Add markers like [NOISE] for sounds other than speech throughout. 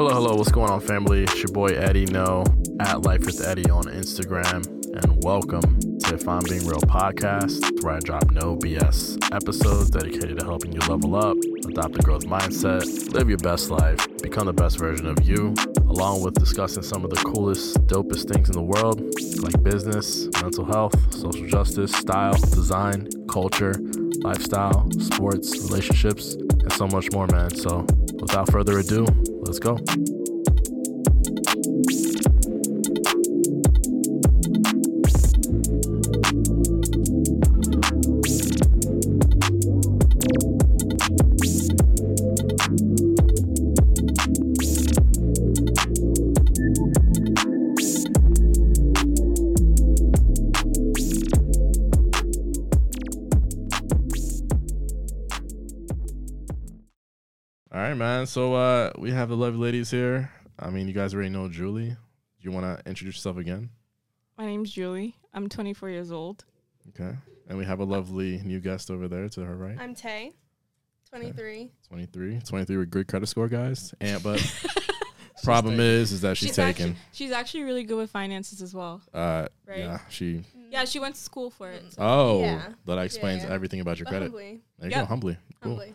Hello, hello, what's going on, family? It's your boy Eddie No at Life with Eddie on Instagram, and welcome to If I'm Being Real podcast, where I drop no BS episodes dedicated to helping you level up, adopt a growth mindset, live your best life, become the best version of you, along with discussing some of the coolest, dopest things in the world, like business, mental health, social justice, style, design, culture, lifestyle, sports, relationships, and so much more, man. So, without further ado, let's go. We have the lovely ladies here. I mean, you guys already know Julie. Do you want to introduce yourself again? My name's Julie. I'm 24 years old. Okay. And we have a lovely new guest over there to her right. I'm Tay, 23. 23. 23 with good credit score, guys. And but [LAUGHS] [LAUGHS] problem is, is that she's, taken. Actually, she's actually really good with finances as well. uh, Right. yeah, she. Yeah, she went to school for it. so- Oh, Yeah. that explains yeah. everything about your But credit. Humbly, There you Yeah. go, humbly. Cool. humbly.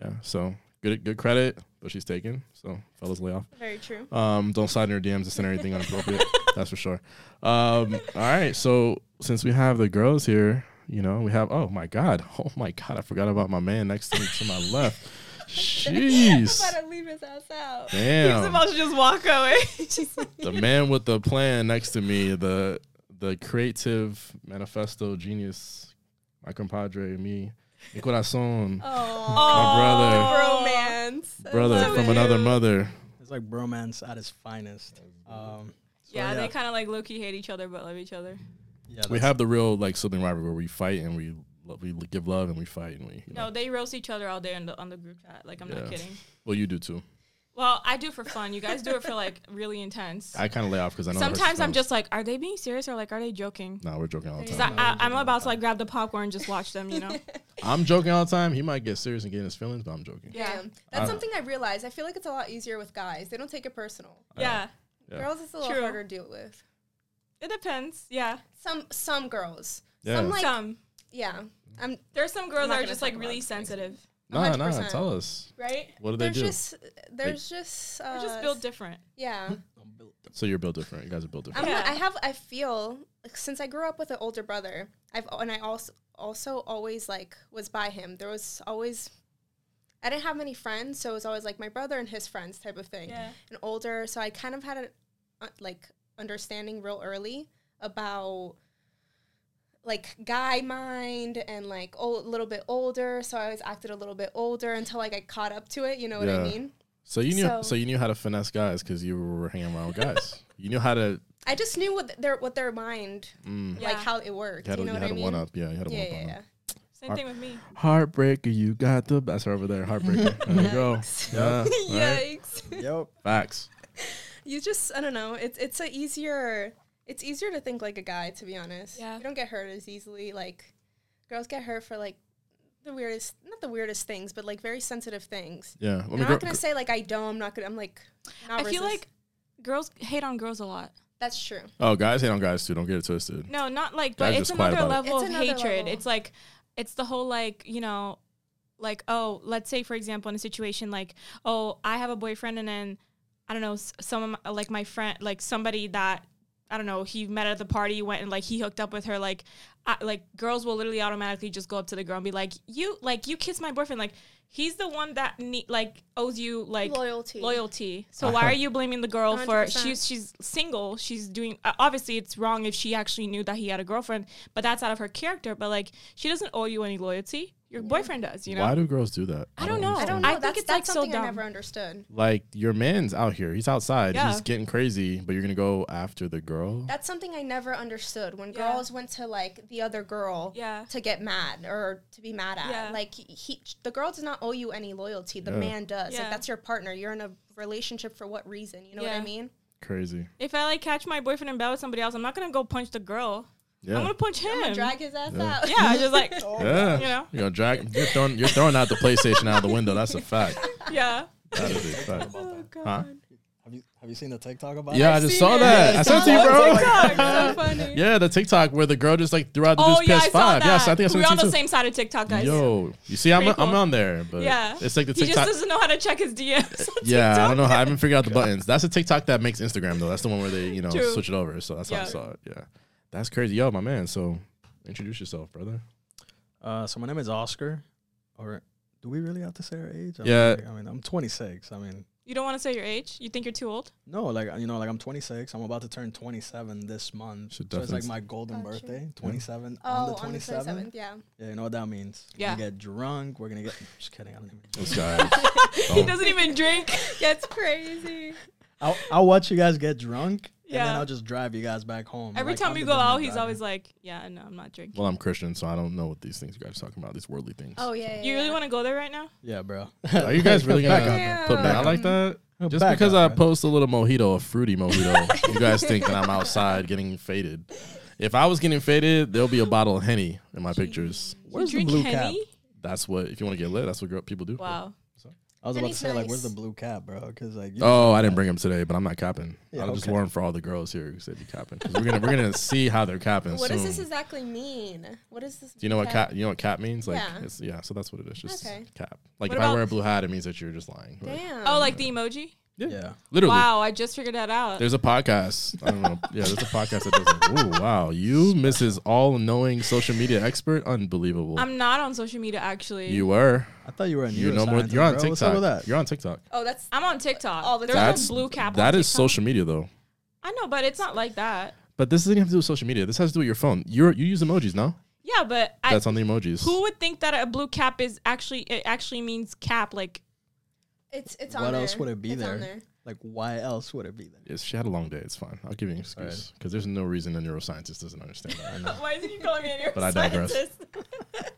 Yeah. So good, good credit, but she's taken. So fellas, lay off. Very true. Um, don't slide in her DMs and send her anything inappropriate. [LAUGHS] That's for sure. Um, all right. So since we have the girls here, you know, we have. Oh my god. [LAUGHS] Oh my god. I forgot about my man next to me to my left. Jeez. I'm [LAUGHS] about to leave his house out. He was Damn. about to just walk away. The man with the plan next to me. The the creative manifesto genius. My compadre, me. Mi corazón. Oh, romance. brother so from another mother. It's like bromance at its finest. Um, so yeah, they kind of like low key hate each other but love each other. yeah, We have the real like sibling rivalry where we fight and we lo- we give love and we fight and we. You know. No, they roast each other all day on the on the group chat. Like I'm Yeah. not kidding. Well, you do too. Well, I do for fun. You guys do it for like really intense. I kind of lay off because I know. Sometimes I'm just like, are they being serious or like are they joking? No, we're joking all the Because time. I, I, I'm about to like grab the popcorn and just watch them. You know? [LAUGHS] I'm joking all the time. He might get serious and get in his feelings, but I'm joking. Yeah. Damn. That's Uh, something I realized. I feel like it's a lot easier with guys. They don't take it personal. yeah. Yeah. Girls, it's a little True. harder to deal with. It depends. Yeah. Some some girls. Yeah. Some like Some. yeah. I'm There's some girls I'm that are just talk like about really it. sensitive, Nah, nah. 100%. Tell us. right? What do they there's do? just there's just uh, They're just built different. yeah. I'm built different. so you're built different. You guys are built different. I'm Yeah. I have I feel like, since I grew up with an older brother, I've and I also also always like was by him. There was always I didn't have many friends, so it was always like my brother and his friends type of thing. Yeah. And older, so I kind of had a uh, like understanding real early about like guy mind and like a little bit older. So I always acted a little bit older until like I caught up to it. You know what Yeah. I mean? so you knew. So, so- you knew how to finesse guys because you were hanging around with guys. [LAUGHS] you knew how to. I just knew what their what their mind Mm, Yeah. like how it worked. you had, You know you what had I a mean? one up. Yeah, you had a Yeah, one up yeah, on yeah. them. Same Are- thing with me. Heartbreaker, you got the. best over there. Heartbreaker. [LAUGHS] there you go. Yeah. [LAUGHS] right? Yikes! Yep. Facts. You just I don't know. It's it's a easier it's easier to think like a guy to be honest. Yeah. You don't get hurt as easily. Like girls get hurt for like the weirdest not the weirdest things, but like very sensitive things. Yeah. Let And me I'm go. not gonna say like I don't. I'm not gonna. I'm like. not I feel like girls hate on girls a lot. that's true. Oh, guys hate on guys too. Don't get it twisted. No, not like, Guys but it's another about it. level of another hatred. level. It's like, it's the whole like, you know, like oh, let's say for example, in a situation like, oh, I have a boyfriend, and then I don't know, s- some of my, like my friend, like somebody that I don't know, he met at the party, went and like he hooked up with her. Like, I, like girls will literally automatically just go up to the girl and be like, you like you kissed my boyfriend. Like he's the one that need like owes you like Loyalty. loyalty. So why are you blaming the girl for 100%. she's she's single? She's doing uh, obviously it's wrong if she actually knew that he had a girlfriend, but that's out of her character. But like she doesn't owe you any loyalty. Your boyfriend does, you know. Why do girls do that? I don't know. I understand. don't know. I think that's, it's, like, that's so something I dumb. never understood. Like your man's out here. He's outside. Yeah. He's getting crazy, but you're gonna go after the girl. That's something I never understood when Yeah. girls went to like the other girl Yeah. to get mad or to be mad at. Yeah. Like he, the girl does not owe you any loyalty. The Yeah. man does. Yeah. Like that's your partner. You're in a relationship for what reason? You know what I mean? Crazy. If I like catch my boyfriend in bed with somebody else, I'm not gonna go punch the girl. I'm gonna punch him. I'm gonna drag his ass Yeah. out. yeah, I just like [LAUGHS] Yeah. you know. You're gonna drag. You're throwing. You're throwing out the PlayStation out of the window. That's a fact. Yeah. That is a fact. Oh god. Huh? Have you seen the TikTok about Yeah, it? I just saw it. that. Yeah, I sent it to you, bro. TikTok. So [LAUGHS] funny. Yeah, the TikTok where the girl just like threw out the Oh dude's yeah, PS5. I saw that. Yes, I think I We're on the you. same side of TikTok, guys. Yo, you see, I'm Pretty I'm on there, but Yeah. it's like the TikTok. He just doesn't know how to check his DMs. on Yeah, I don't know how I haven't figured out the buttons. That's a TikTok that makes Instagram though. That's the one where they you know True. switch it over. So that's how I saw it. Yeah, that's crazy. Yo, my man. So introduce yourself, brother. Uh, so my name is Oscar. Or do we really have to say our age? I'm Yeah. like- I mean, I'm 26. I mean, You don't want to say your age? You think you're too old? no, like you know, like I'm 26. I'm about to turn 27 this month. Should so it's like my golden Gotcha. birthday, 27 Oh, on the on the 27th. 27th, yeah. Yeah, you know what that means. Yeah. We're gonna get drunk. We're gonna get. Just kidding. I don't even. This guy. [LAUGHS] he Oh. doesn't even drink. That's crazy. [LAUGHS] I'll, I'll watch you guys get drunk. And then Yeah. I'll just drive you guys back home. Every Like, time I'm we go out, he's driver. always like, "Yeah, no, I'm not drinking." Well, I'm Christian, so I don't know what these things you guys are talking about. These worldly things. Oh yeah. yeah You really yeah. want to go there right now? Yeah, bro. [LAUGHS] Are you guys really gonna up, put me Damn. out like that? Just Back because up, I bro. post a little mojito, a fruity mojito, [LAUGHS] you guys think that I'm outside getting faded. If I was getting faded, there'll be a bottle of henny in my pictures. Where's you the drink blue cap? That's what if you want to get lit. That's what girl, people do. Wow. I was about to Henny's say like, where's the blue cap, bro? Because like, you Oh, I didn't bring him today, but I'm not capping. Yeah, I'll just okay. warn for all the girls here because they be capping. 'Cause we're gonna we're gonna see how they're capping What soon. does this exactly mean? What is this? do you know what cat? cap? You know what cap means? Like, Yeah. it's, yeah. So that's what it is. Just Okay. cap. Like What if I wear a blue hat, it means that you're just lying. Like, Damn. Oh, like the emoji? Yeah. literally. Wow, I just figured that out. There's a podcast. I don't know. Yeah, there's a podcast that does it. Ooh, wow. You, Mrs. All Knowing Social Media Expert, unbelievable. I'm not on social media actually. you were. I thought you were a You know more. You're on bro. What's up TikTok. with that? You're on TikTok. Oh, that's I'm on TikTok. All the There's time. That's no blue cap. That on is social media though. I know, but it's not like that. But this doesn't have to do with social media. This has to do with your phone. You're you use emojis, no? Yeah, but I, That's on the emojis. who would think that a blue cap is actually it actually means cap? Like it's it's on What there. else would it be It's on there? Like, why else would it be there? Yes, she had a long day. It's fine. I'll give you an excuse because there's no reason a neuroscientist doesn't understand that. I know. [LAUGHS] why is he calling me a neuroscientist? But I digress. [LAUGHS]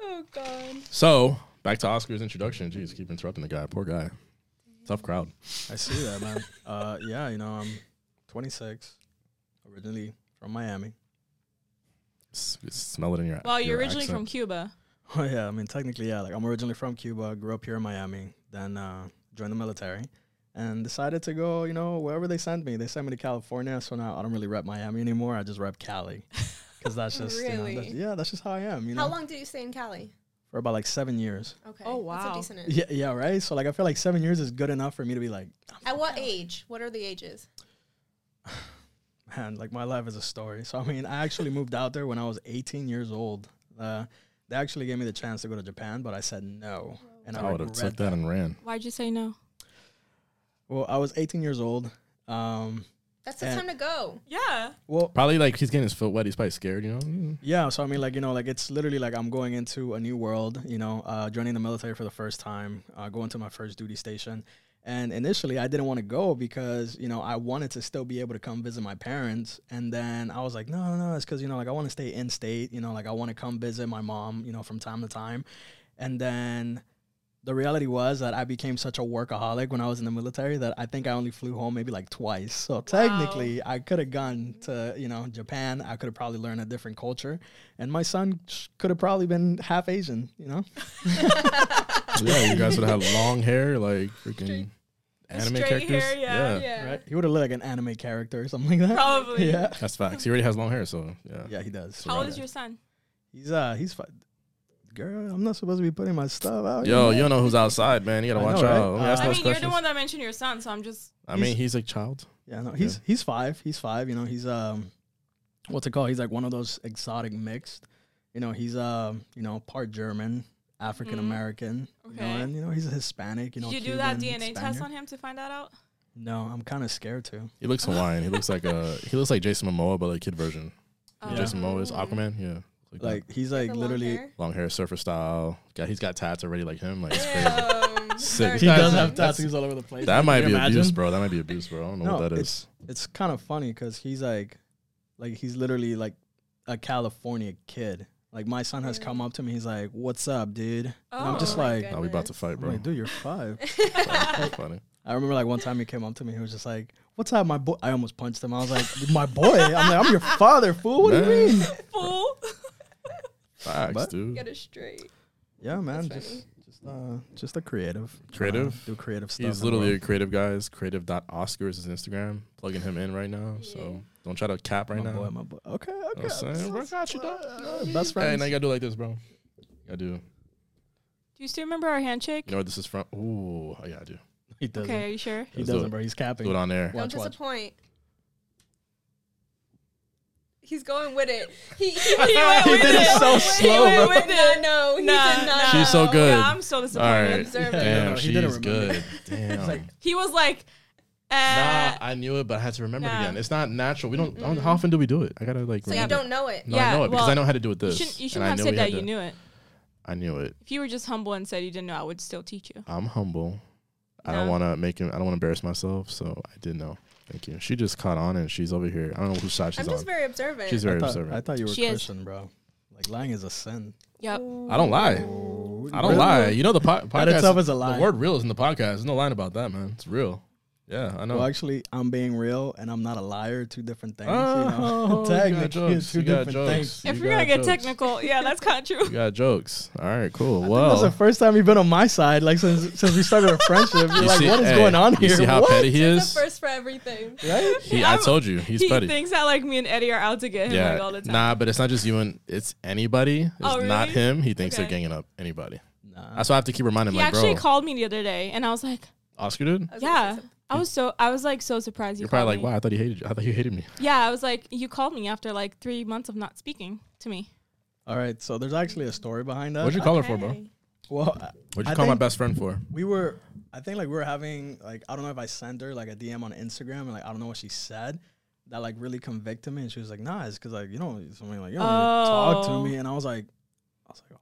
oh god. So back to Oscar's introduction. Jeez, keep interrupting the guy. Poor guy. Tough crowd. I see that, man. Uh, yeah, you know, I'm 26, originally from Miami. S- smell it in your. Eyes. Well, you're originally accent. from Cuba. [LAUGHS] Oh yeah, I mean, technically, yeah. Like, I'm originally from Cuba. Grew up here in Miami. Then uh, joined the military, and decided to go. You know, wherever they sent me. They sent me to California, so now I don't really rep Miami anymore. I just rep Cali, because that's [LAUGHS] just you know, that's, yeah, that's just how I am. You know, How long did you stay in Cali? for about like seven years. Okay. Oh, That's wow. a decent. Yeah, yeah, right. So like, I feel like seven years is good enough for me to be like, At what age? What are the ages? [SIGHS] man, like my life is a story. So I mean, I actually moved out there when I was 18 years old. Uh, they actually gave me the chance to go to Japan, but I said no, and I, I would have took that and ran. Why'd you say no? Well, I was 18 years old. Um, That's the time to go. Yeah. well, Probably like he's getting his foot wet. He's probably scared. You know. Mm. yeah. So I mean, like you know, like it's literally like I'm going into a new world. You know, uh, joining the military for the first time, uh, going to my first duty station. And initially, I didn't want to go because you know I wanted to still be able to come visit my parents. And then I was like, no, no, no, it's because you know like I want to stay in state. You know, like I want to come visit my mom. You know, from time to time. And then the reality was that I became such a workaholic when I was in the military that I think I only flew home maybe like twice. So technically, I could have gone to you know Japan. I could have probably learned a different culture, and my son could have probably been half Asian. You know, [LAUGHS] yeah, you guys would have had long hair, like freaking anime Straight characters. hair, yeah. Yeah. right? He would have looked like an anime character or something like that. Probably. [LAUGHS] Yeah, that's facts. He already has long hair, so yeah. yeah, he does. How old Right. is your son? He's uh, he's. Fi- Girl, I'm not supposed to be putting my stuff out. Yo, here, you don't know who's outside, man. You gotta I watch know, right? out. Let me Uh, ask I those mean, you're questions. the one that mentioned your son, so I'm just. I mean, he's a child. Yeah, no, he's he's five. He's five. You know, he's um, what's it called? He's like one of those exotic mixed. You know, he's um, you know, part German, African American. You know, Okay. and you know, he's a Hispanic. You know, Did you do that Cuban, DNA test Spaniard. on him to find that out? No, I'm kind of scared to. He looks Hawaiian. He looks like a he looks like Jason Momoa, but like kid version. Oh. Jason Momoa is Aquaman. Yeah, like, that. Like he's like The long literally. hair? long hair, surfer style. Got he's got tats already like him. Like it's crazy. Sick. He does have that's- tattoos all over the place. That might be you abuse, bro. That might be abuse, bro. I don't know No, what that is. it's- It's kind of funny because he's like, like he's literally like a California kid. Like my son has come up to me. He's like, "What's up, dude?" And I'm Oh just my like, Now we about to fight, I'm bro. like, "Dude, you're five. [LAUGHS] That's [LAUGHS] funny. I remember like one time he came up to me. He was just like, "What's up, my boy?" I almost punched him. I was like, "My boy." I'm like, "I'm your father, fool. What do you Man. mean?" Fool. Facts, But- dude. Get it straight. Yeah, man. That's Just, funny. just uh, just a creative. Creative? Uh, do creative stuff. He's in the literally a world. creative guys. Creative.oscar is his Instagram. Plugging him in right now. So don't try to cap right my now. boy, my boy. Okay, You know okay. what I'm saying? Bro, got you, dog. Uh, best Hey, now you gotta do it like this, bro. You gotta do. Do you still remember our handshake? You know where this is from? Ooh, oh, yeah, I do. he doesn't. Okay, are you sure? He Let's doesn't, it. bro. He's capping. Do it on there. Don't Watch, watch. disappoint. He's going with it. He, he, [LAUGHS] He went went with with it He so went slow, with it. He did not know. He Nah, did not. She's so good. Yeah, I'm so All disappointed. right. Observant. Damn, No, he didn't she's remember. good. [LAUGHS] Damn. like- He was like, uh, nah, I knew it, but I had to remember it again. It's not natural. We don't. I don't- How often do we do it? I gotta like. So you don't know it. No, I know it because well, I know how to do it you this. shouldn't, you and shouldn't I have knew said that had you knew it. I knew it. If you were just humble and said you didn't know, I would still teach you. I'm humble. I don't want to make him. I don't want to embarrass myself. So I did know. Thank you. She just caught on and she's over here. I don't know whose side she's I'm just on. very observant. She's I very thought, observant. I thought you were She is. Christian, bro. Like lying is a sin. Yep. I don't lie. Oh, I don't Really? lie. You know the po- That podcast. itself is a lie. The word "real" is in the podcast. There's no lying about that, man. It's real. Yeah, I know. Well, actually, I'm being real, and I'm not a liar. Two different things. Oh, you you know? Oh, [LAUGHS] got Technically, jokes. two You got different jokes. things. If You we're gonna get jokes. technical, yeah, that's kind of true. You got jokes. All right, cool. That's Well, the first time you've been on my side, like since since we started a friendship. You're you like, see- what is hey, going on here? You see how What? petty he There's is? a first for everything. [LAUGHS] Right? [LAUGHS] He, I told you, he's he petty. thinks that like me and Eddie are out to get him yeah, like all the time. nah, but it's not just you and it's anybody. It's Oh, not him. He thinks they're ganging up anybody. Nah. That's why I have to keep reminding he like, actually bro, called me the other day, and I was like, Oscar did. I was gonna say yeah. Something. I was so I was like so surprised. You You're probably like, called me. wow, I thought he hated you. I thought you hated me. Yeah, I was like, you called me after like three months of not speaking to me. All right. So there's actually a story behind that. What'd you call her for, bro? Well, What'd you I call my best friend for? we were. I think like we were having like I don't know if I sent her like a DM on Instagram and like I don't know what she said that like really convicted me and she was like nah it's because like you know something like you don't really talk to Oh. me and I was like I was like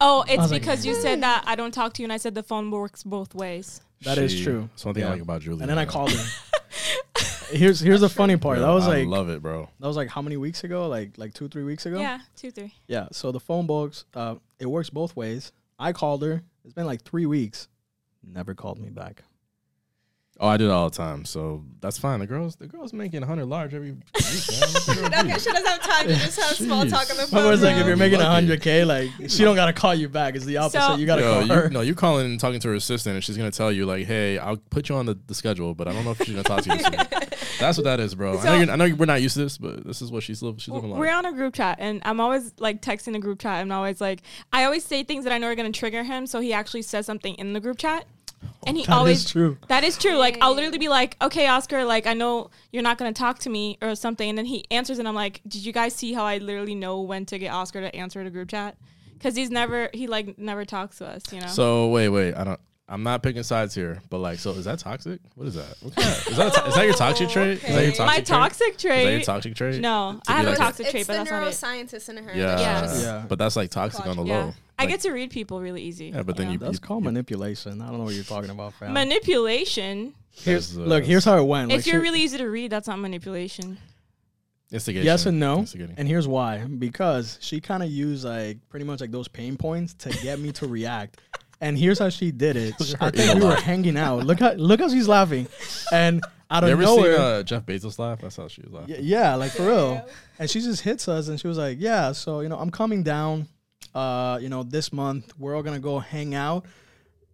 oh. It's was like, because you said that I don't talk to you, and I said the phone works both ways. That is She- true. It's one thing I like about Julie. and then I called her. [LAUGHS] here's here's the funny part. Yo, that was I like love it, bro. that was like how many weeks ago? Like like two three weeks ago. Yeah, two, three. Yeah. So the phone box, uh, it works both ways. I called her. It's been like three weeks. Never called me back. Oh, I do it all the time, so that's fine. The girls, the girls making hundred large every week. Man. What the girl do? Okay, she doesn't have time to just have small talk on the Jeez. phone. But it's like if you're making a hundred k, like she don't gotta call you back. It's the opposite. So- you gotta Yo, call you, her. No, you calling and talking to her assistant, and she's gonna tell you like, "Hey, I'll put you on the, the schedule, but I don't know if she's gonna talk to you." [LAUGHS] That's what that is, bro. I know you're, I know we're not used to this, but this is what she's living. She's living We're life. on a group chat, and I'm always like texting the group chat. I'm always like, I always say things that I know are gonna trigger him, so he actually says something in the group chat, Oh, and he That is always true. That is true. Like I'll literally be like, "Okay, Oscar, like I know you're not gonna talk to me or something," and then he answers, and I'm like, "Did you guys see how I literally know when to get Oscar to answer the group chat? Because he's never he like never talks to us, you know." So wait, wait. I don't. I'm not picking sides here, but like, so is that toxic? What is that? What kind of- is that a to- is that your toxic trait? Is that your Okay. toxic My toxic trait? toxic Is that your trait. toxic trait? No, To I be have a like- toxic it's trait, but the that's not it. neuroscientist in her. Yeah, Yeah. just- Yeah. but that's like toxic on the Yeah, low. I Like, get to read people really easy. Yeah, but then you- That's called manipulation. I don't know what you're talking about, fam. manipulation. Here's, That's, uh, look, here's how it went. if Like, you're she- really easy to read, that's not manipulation. instigation. yes and no, Instigating. and here's why. Because she kind of used like pretty much like those pain points to get me to react. And here's how she did it. [LAUGHS] I think we were hanging out. Look how look how she's laughing, and out You of ever nowhere, seen uh, Jeff Bezos laugh? That's how she was laughing. Y- yeah, like for real. [LAUGHS] And she just hits us and she was like, Yeah, so you know, I'm coming down uh, you know, this month. We're all gonna go hang out.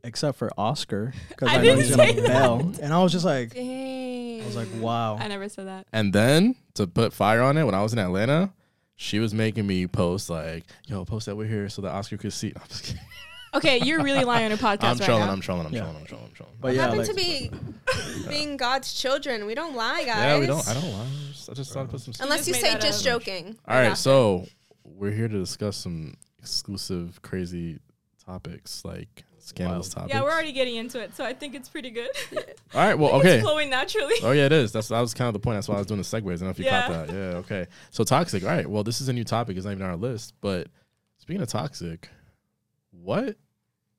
Except for Oscar. Because I I, know didn't he's gonna say that. bail. And I was just like Dang. I was like, Wow. I never said that. And then to put fire on it, when I was in Atlanta, she was making me post like, "Yo, post that we're here so that Oscar could see." [LAUGHS] I'm just kidding. Okay, you're really lying on a podcast I'm right trolling. now. I'm trolling. I'm Yeah. trolling. I'm trolling. I'm trolling. But yeah, Happen like, to be [LAUGHS] being God's children. We don't lie, guys. yeah, we don't. I don't lie. I just, I just thought to put some. Unless just you made say that just joking. All right, so we're here to discuss some exclusive, crazy topics like scandalous Wild. topics. Yeah, we're already getting into it, so I think it's pretty good. [LAUGHS] All right. Well, okay. It's okay. flowing naturally. Oh yeah, it is. That's that was kind of the point. That's why I was doing the segues. I don't know if you Yeah. caught that. Yeah. Okay. So toxic. All right. Well, this is a new topic. It's not even on our list. But speaking of toxic, what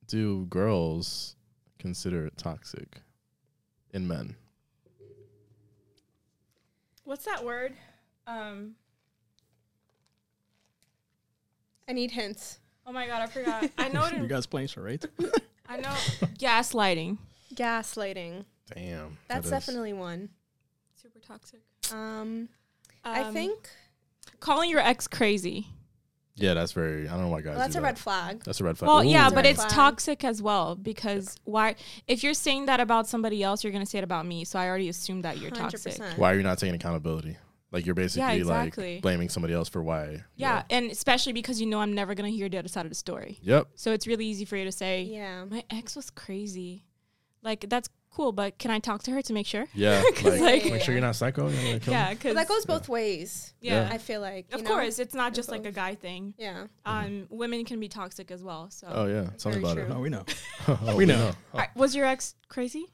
do girls consider toxic in men? What's that word? Um. I need hints. Oh my god, I forgot. I know [LAUGHS] it. you guys playing charades? [LAUGHS] I know gaslighting. Gaslighting. Damn. That's that is- definitely one. Super toxic. Um, I Um, think calling your ex crazy. Yeah, that's very. I don't know why guys. Well, that's do a that. red flag. That's a red flag. Well, yeah, but it's flag. toxic as well because why? If you're saying that about somebody else, you're gonna say it about me. So I already assume that you're toxic. 100%. Why are you not taking accountability? Like you're basically exactly. like blaming somebody else for why. Yeah, and especially because you know I'm never gonna hear the other side of the story. Yep. So it's really easy for you to say, Yeah. "My ex was crazy." Like that's cool, but can I talk to her to make sure? Yeah, [LAUGHS] like, like- make sure you're not psycho. You know, like, kill Yeah, because that goes both ways. yeah, I feel like. you of know? course it's not just like a guy thing. Yeah. Um, women can be toxic as well. So, Oh yeah. Tell me about true. it. No, we know. [LAUGHS] Oh, We know. All right, was your ex crazy?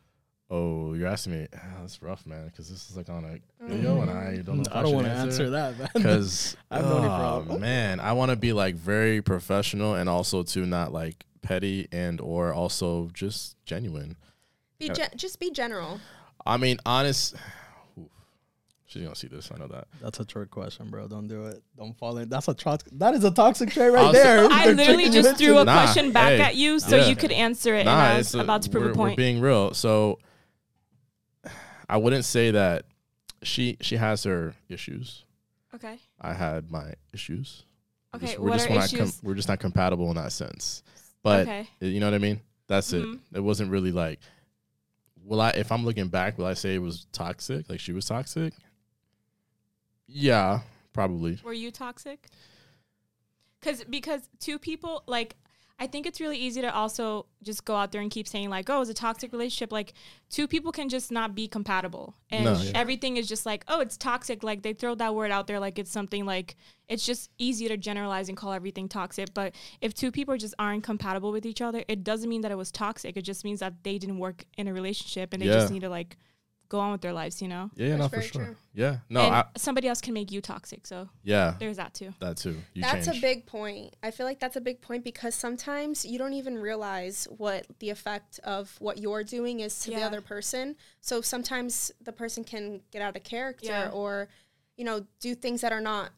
Oh, you're asking me. Ah, that's rough, man. Because this is like on a Mm. video, and I don't know. I don't want want to answer that, man. Because [LAUGHS] I've known you for oh, man, I want to be like very professional and also to not like petty and or also just genuine. Be Yeah. gen- just be general. I mean, honest. [SIGHS] Oof. She's gonna see this. I know that. That's a trick question, bro. Don't do it. Don't fall in. That's a toxic. That is a toxic trait right I'll there. [LAUGHS] I They're literally tricking you just into threw a it. Nah, question back hey, at you so yeah. you could answer it, and Nah, I it's was about to prove we're, a we're point. being real. So [SIGHS] I wouldn't say that she she has her issues. okay. I had my issues. We're Okay. just- we're what just are not com- issues? we're just not compatible in that sense. But okay. you know what I mean? That's Mhm. it. It wasn't really like will I if I'm looking back, will I say it was toxic? Like she was toxic? Yeah, probably. Were you toxic? Cause because two people like I think it's really easy to also just go out there and keep saying like, oh, it's a toxic relationship. Like two people can just not be compatible. And No, yeah. everything is just like, oh, it's toxic. Like they throw that word out there like it's something like it's just easy to generalize and call everything toxic. But if two people just aren't compatible with each other, it doesn't mean that it was toxic. It just means that they didn't work in a relationship and they just need to like go on with their lives, you know? Yeah, no, That's for sure. true. Yeah. No, and I somebody else can make you toxic. So yeah, there's that too. that too. You that's change. a big point. I feel like that's a big point because sometimes you don't even realize what the effect of what you're doing is to the other person. So sometimes the person can get out of character Yeah. or, you know, do things that are not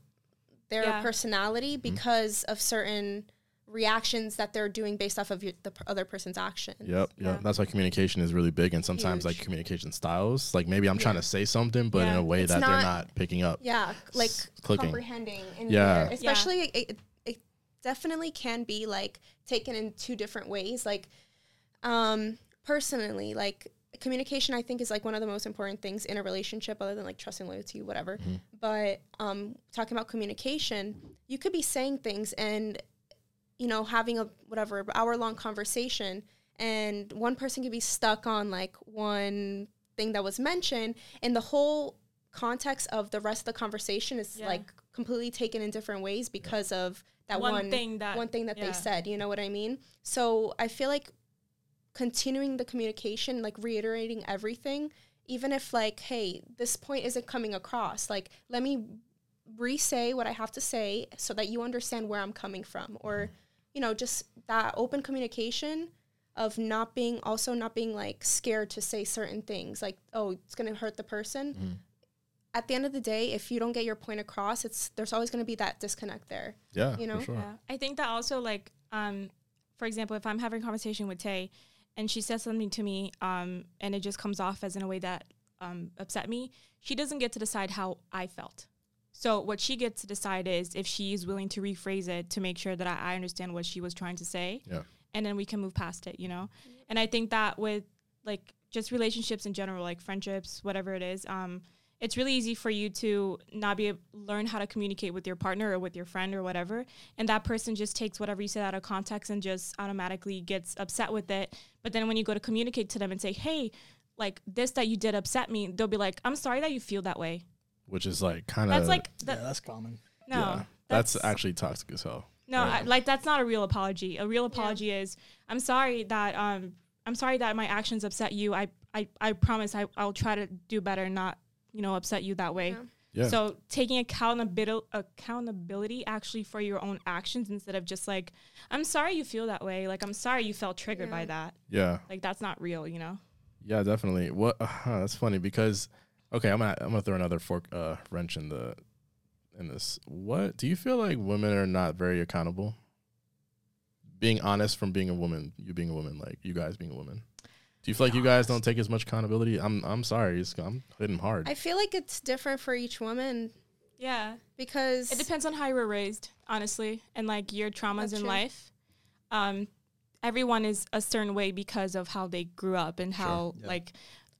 their Yeah. personality Mm-hmm. because of certain reactions that they're doing based off of your, the p- other person's action. Yep, yep. Yeah. That's why communication is really big, and sometimes like communication styles. Like maybe I'm trying to say something, but in a way It's that they're not- not picking up. Yeah, like S- clicking. comprehending. And Yeah. yeah, especially it, it, it definitely can be like taken in two different ways. Like, um, personally, like communication, I think is like one of the most important things in a relationship, other than like trust and loyalty, whatever. Mm-hmm. But um, talking about communication, you could be saying things and you know having a whatever hour long conversation, and one person could be stuck on like one thing that was mentioned, and the whole context of the rest of the conversation is Yeah. like completely taken in different ways because of that One one, thing that- one thing that yeah. they said. You know what I mean? So I feel like continuing the communication, like reiterating everything, even if like, hey, this point isn't coming across, like let me re-say what I have to say so that you understand where I'm coming from, or mm. You know, just that open communication of not being also not being like scared to say certain things, like oh, it's gonna hurt the person. Mm-hmm. At the end of the day, if you don't get your point across, it's there's always going to be that disconnect there. Yeah, You know? for sure. Yeah. I think that also like um for example, if I'm having a conversation with Tay and she says something to me um and it just comes off as in a way that um upset me, she doesn't get to decide how I felt. So what she gets to decide is if she is willing to rephrase it to make sure that I, I understand what she was trying to say. Yeah. And then we can move past it, you know? And I think that with like just relationships in general, like friendships, whatever it is, um, it's really easy for you to not be able learn how to communicate with your partner or with your friend or whatever and that person just takes whatever you said out of context and just automatically gets upset with it but then when you go to communicate to them and say hey like this that you did upset me they'll be like i'm sorry that you feel that way Which is like kind of that's like Yeah, that's common. no yeah, that's, actually toxic as hell. no Yeah. I, like that's not a real apology a real apology is i'm sorry that um i'm sorry that my actions upset you i i, I promise I, i'll try to do better and not you know upset you that way Yeah. Yeah. So taking accountability accountability actually for your own actions instead of just like, I'm sorry you feel that way. Like I'm sorry you felt triggered by that. yeah, Like that's not real, you know? yeah, definitely. What? Uh, that's funny because okay, I'm gonna I'm gonna throw another fork uh, wrench in the in this. What do you feel like women are not very accountable? Being honest from being a woman, you being a woman, like you guys being a woman. Do you feel like you guys don't take as much accountability? I'm I'm sorry, it's, I'm hitting hard. I feel like it's different for each woman Yeah. because It depends on how you were raised, honestly, and like your traumas That's in true. life. Um, everyone is a certain way because of how they grew up and how Yeah. like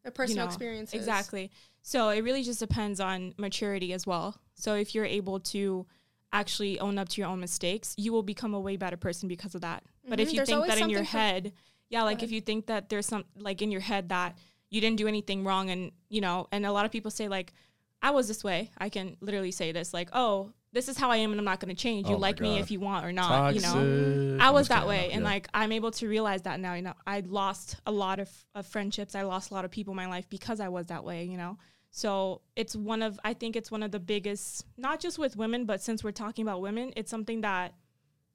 their personal know, experiences. exactly. So it really just depends on maturity as well. So if you're able to actually own up to your own mistakes, you will become a way better person because of that. But if Mhm. you There's think that in your head, yeah, like if you think that there's some like in your head that you didn't do anything wrong and you know, and a lot of people say like I was this way. I can literally say this like, "Oh, this is how I am and I'm not going to change. You Oh my like me if you want or not, you know." Toxic. I I'm was that kidding. way, and Yeah. like I'm able to realize that now. You know, I lost a lot of, of friendships. I lost a lot of people in my life because I was that way. You know, so it's one of I think it's one of the biggest, not just with women, but since we're talking about women, it's something that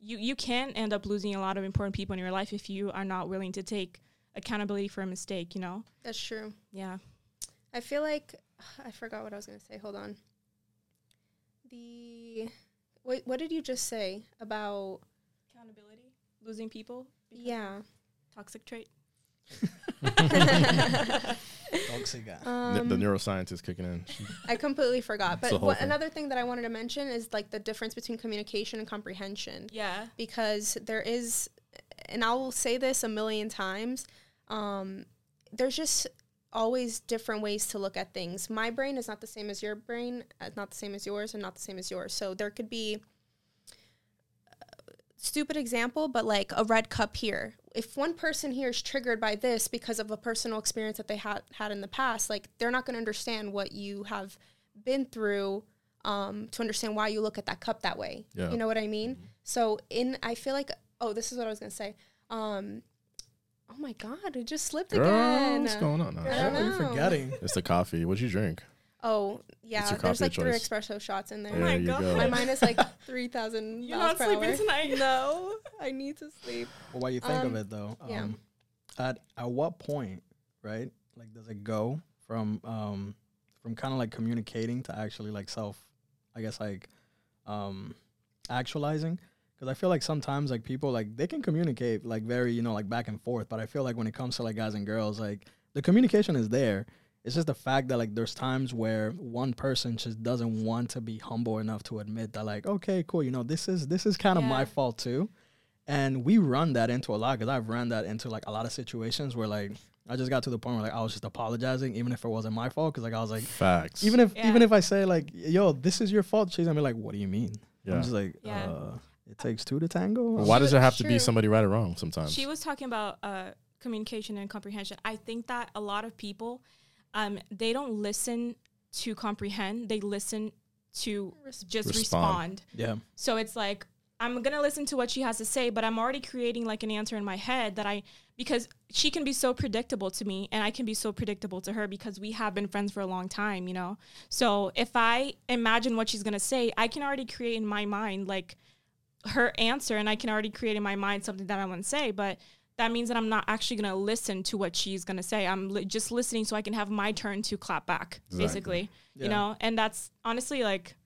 you you can end up losing a lot of important people in your life if you are not willing to take accountability for a mistake. You know, That's true. yeah. I feel like [SIGHS] I forgot what I was gonna say. Hold on. The wait, what did you just say about? Accountability, losing people, Yeah. toxic trait. [LAUGHS] Toxic guy. N- the Um, neuroscience is kicking in. [LAUGHS] I completely forgot. But a whole what, thing. another thing that I wanted to mention is like the difference between communication and comprehension. Yeah, because there is and I will say this a million times um, there's just always different ways to look at things. My brain is not the same as your brain uh, not the same as yours and not the same as yours. So there could be uh, stupid example but like a red cup here. If one person here is triggered by this because of a personal experience that they had had in the past like they're not going to understand what you have been through um, to understand why you look at that cup that way. Yeah. you know what i mean? So in i feel like oh this is what i was going to say. Um, oh my god it just slipped Girl, again what's going on now? I don't What are you know. forgetting? It's the coffee. What'd you drink? oh yeah there's coffee like three choice. espresso shots in there there my God. go. my mind is like [LAUGHS] 3000 you're miles not per sleeping hour. tonight. [LAUGHS] no i need to sleep Well, what you think of Um, it though? yeah. Um, at at what point, right? Like, does it go from um from kind of like communicating to actually like self, I guess like um actualizing? Because I feel like sometimes like people like they can communicate like very you know like back and forth, but I feel like when it comes to like guys and girls, like the communication is there. It's just the fact that like there's times where one person just doesn't want to be humble enough to admit that like okay cool you know this is this is kind of my fault too and we run that into a lot because I've run that into like a lot of situations where like I just got to the point where like I was just apologizing even if it wasn't my fault because like I was like Facts. even if Yeah. even if I say like yo this is your fault she's gonna be like what do you mean yeah. I'm just like Yeah. uh it takes two to tango Well, why does was- it have to be true. somebody right or wrong sometimes? She was talking about uh, communication and comprehension. I think that a lot of people, um, they don't listen to comprehend. They listen to Res- just Respond. respond. yeah So it's like I'm gonna listen to what she has to say, but I'm already creating like an answer in my head that I because she can be so predictable to me and I can be so predictable to her because we have been friends for a long time, you know. So if I imagine what she's gonna say, I can already create in my mind like her answer and I can already create in my mind something that I want to say, but that means that I'm not actually going to listen to what she's going to say. I'm li- just listening so I can have my turn to clap back, Exactly. basically. Yeah. You know, and that's honestly like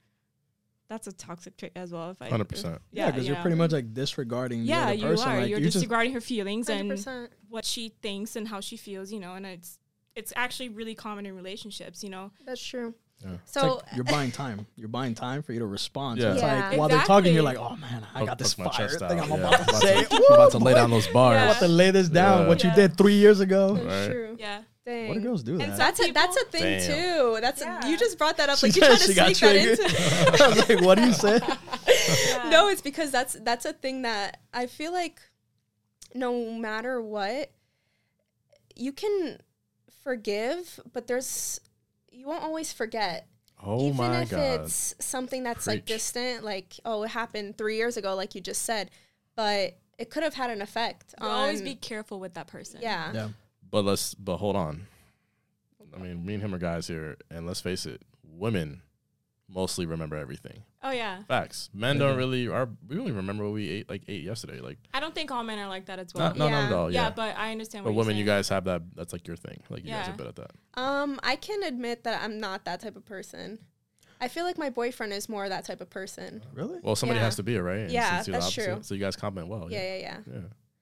that's a toxic trait as well. If I 100%. yeah because you you're pretty much like disregarding the yeah, other you person are. like you're, you just disregarding her feelings and 100%. what she thinks and how she feels. You know, and it's it's actually really common in relationships. You know, That's true. Yeah. So like you're buying time [LAUGHS] you're buying time for you to respond so Yeah. it's Yeah. like while they're talking you're like oh man I Hook- got this fire chest thing. I'm Yeah. about to say [LAUGHS] I'm about to lay down those bars. Yeah. about to lay this down Yeah. what you did three years ago That's Right. true. yeah. Dang. what do girls do And that some That's a that's a thing Damn. too. That's Yeah. you just brought that up. She Like you said tried to she got sneak that into. [LAUGHS] I was like, what do you say? Yeah. No, it's because that's that's a thing that I feel like no matter what, you can forgive, but there's you won't always forget. Oh Even my if God. it's something that's like distant, like oh, it happened three years ago, like you just said, but it could have had an effect. You on, always be careful with that person. yeah. Yeah. But let's, but hold on. I mean, me and him are guys here, and let's face it, women mostly remember everything. Oh yeah. Facts. Men They don't really. Our, we don't remember what we ate like ate yesterday. Like, I don't think all men are like that as well. not, no, not at Yeah. all. yeah, Yeah. but I understand. But what women, you're you guys have that. That's like your thing. Like you guys Yeah. are good at that. Um, I can admit that I'm not that type of person. I feel like my boyfriend is more that type of person. Really? Well, somebody Yeah. has to be right? And Yeah, since you're that's true. So you guys compliment well. Yeah, yeah, yeah. Yeah.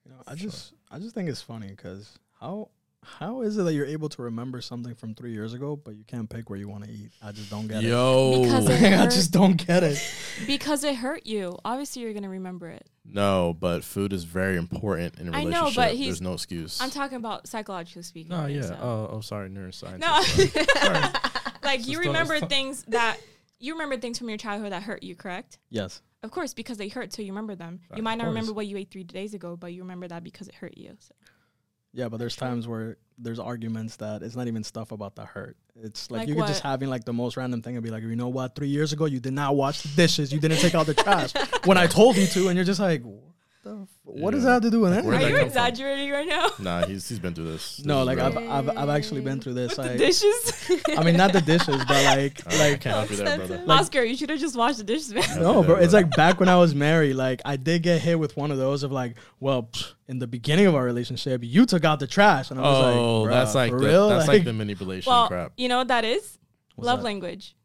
You know, I just I just think it's funny because how How is it that you're able to remember something from three years ago, but you can't pick where you want to eat? I just don't get Yo, Because it. it [LAUGHS] I hurt. just don't get it. because it hurt you. Obviously, you're gonna remember it. no, but food is very important in a I relationship. know, but he's- There's no excuse. I'm talking about psychologically speaking. Oh here, yeah. so. Oh, oh, sorry, neuroscience. No, Sorry. [LAUGHS] like Just you don't- remember stop. things that you remember things from your childhood that hurt you, correct? Yes. Of course, because they hurt, so you remember them. Of You might not course. remember what you ate three days ago, but you remember that because it hurt you. So. Yeah, but there's times where there's arguments that it's not even stuff about the hurt. It's like, Like you could just having like the most random thing and be like, you know what? Three years ago, you did not wash the dishes. You didn't take out the trash [LAUGHS] when I told you to, and you're just like, what, the what does Yeah. that have to do with Like, anything? Where'd Are that you come from? exaggerating right now? Nah, he's he's been through this. No, This is like real. I've, I've I've actually been through this. With the Like, dishes. I mean, not the dishes, but like All right, I like can't help you there, brother. Extensive. Oscar, you should have just washed the dishes, man. No, bro. It's but- like back when I was married. Like I did get hit with one of those of like, well, psh, in the beginning of our relationship, you took out the trash, and I was Oh, like, that's like for the, real. that's [LAUGHS] like the manipulation Well, crap. you know what that is? What's Love that? language.